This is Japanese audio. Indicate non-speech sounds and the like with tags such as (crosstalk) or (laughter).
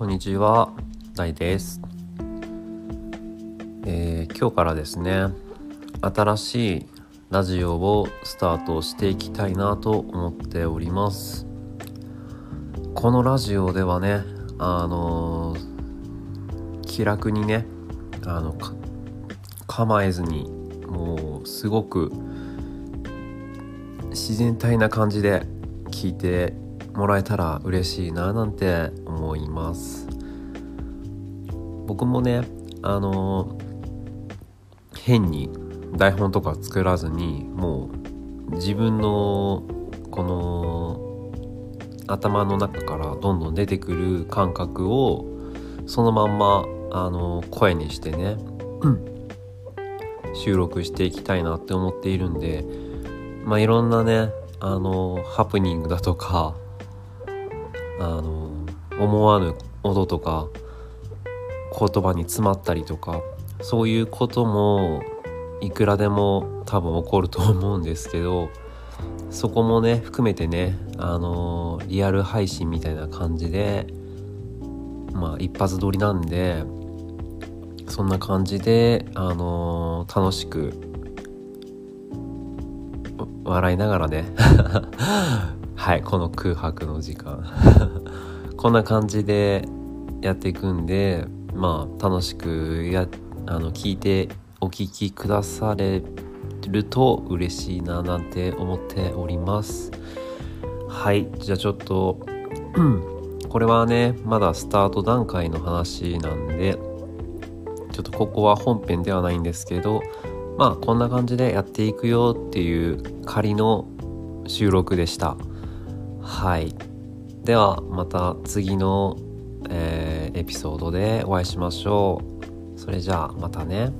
こんにちは。大です、えー今日からですね新しいラジオをスタートしていきたいなと思っております。このラジオではねあのー気楽にねあの構えずにもうすごく自然体な感じで聞いてもらえたら嬉しいななんて思います。僕もねあの変に台本とか作らずにもう自分のこの頭の中からどんどん出てくる感覚をそのまんまあの声にしてね収録していきたいなって思っているんでまあいろんなねあのハプニングだとかあの思わぬ音とか言葉に詰まったりとかそういうこともいくらでも多分起こると思うんですけどそこもね含めてねあのリアル配信みたいな感じでまあ一発撮りなんでそんな感じであの楽しく笑いながらねはいこの空白の時間。(laughs) こんな感じでやっていくんでまあ楽しくやあの聞いてお聞きくだされると嬉しいななんて思っております。はいじゃあちょっと (clears throat) これはねまだスタート段階の話なんでちょっとここは本編ではないんですけどまあこんな感じでやっていくよっていう仮の収録でした。はい。ではまた次の、えーエピソードでお会いしましょう。それじゃあまたね。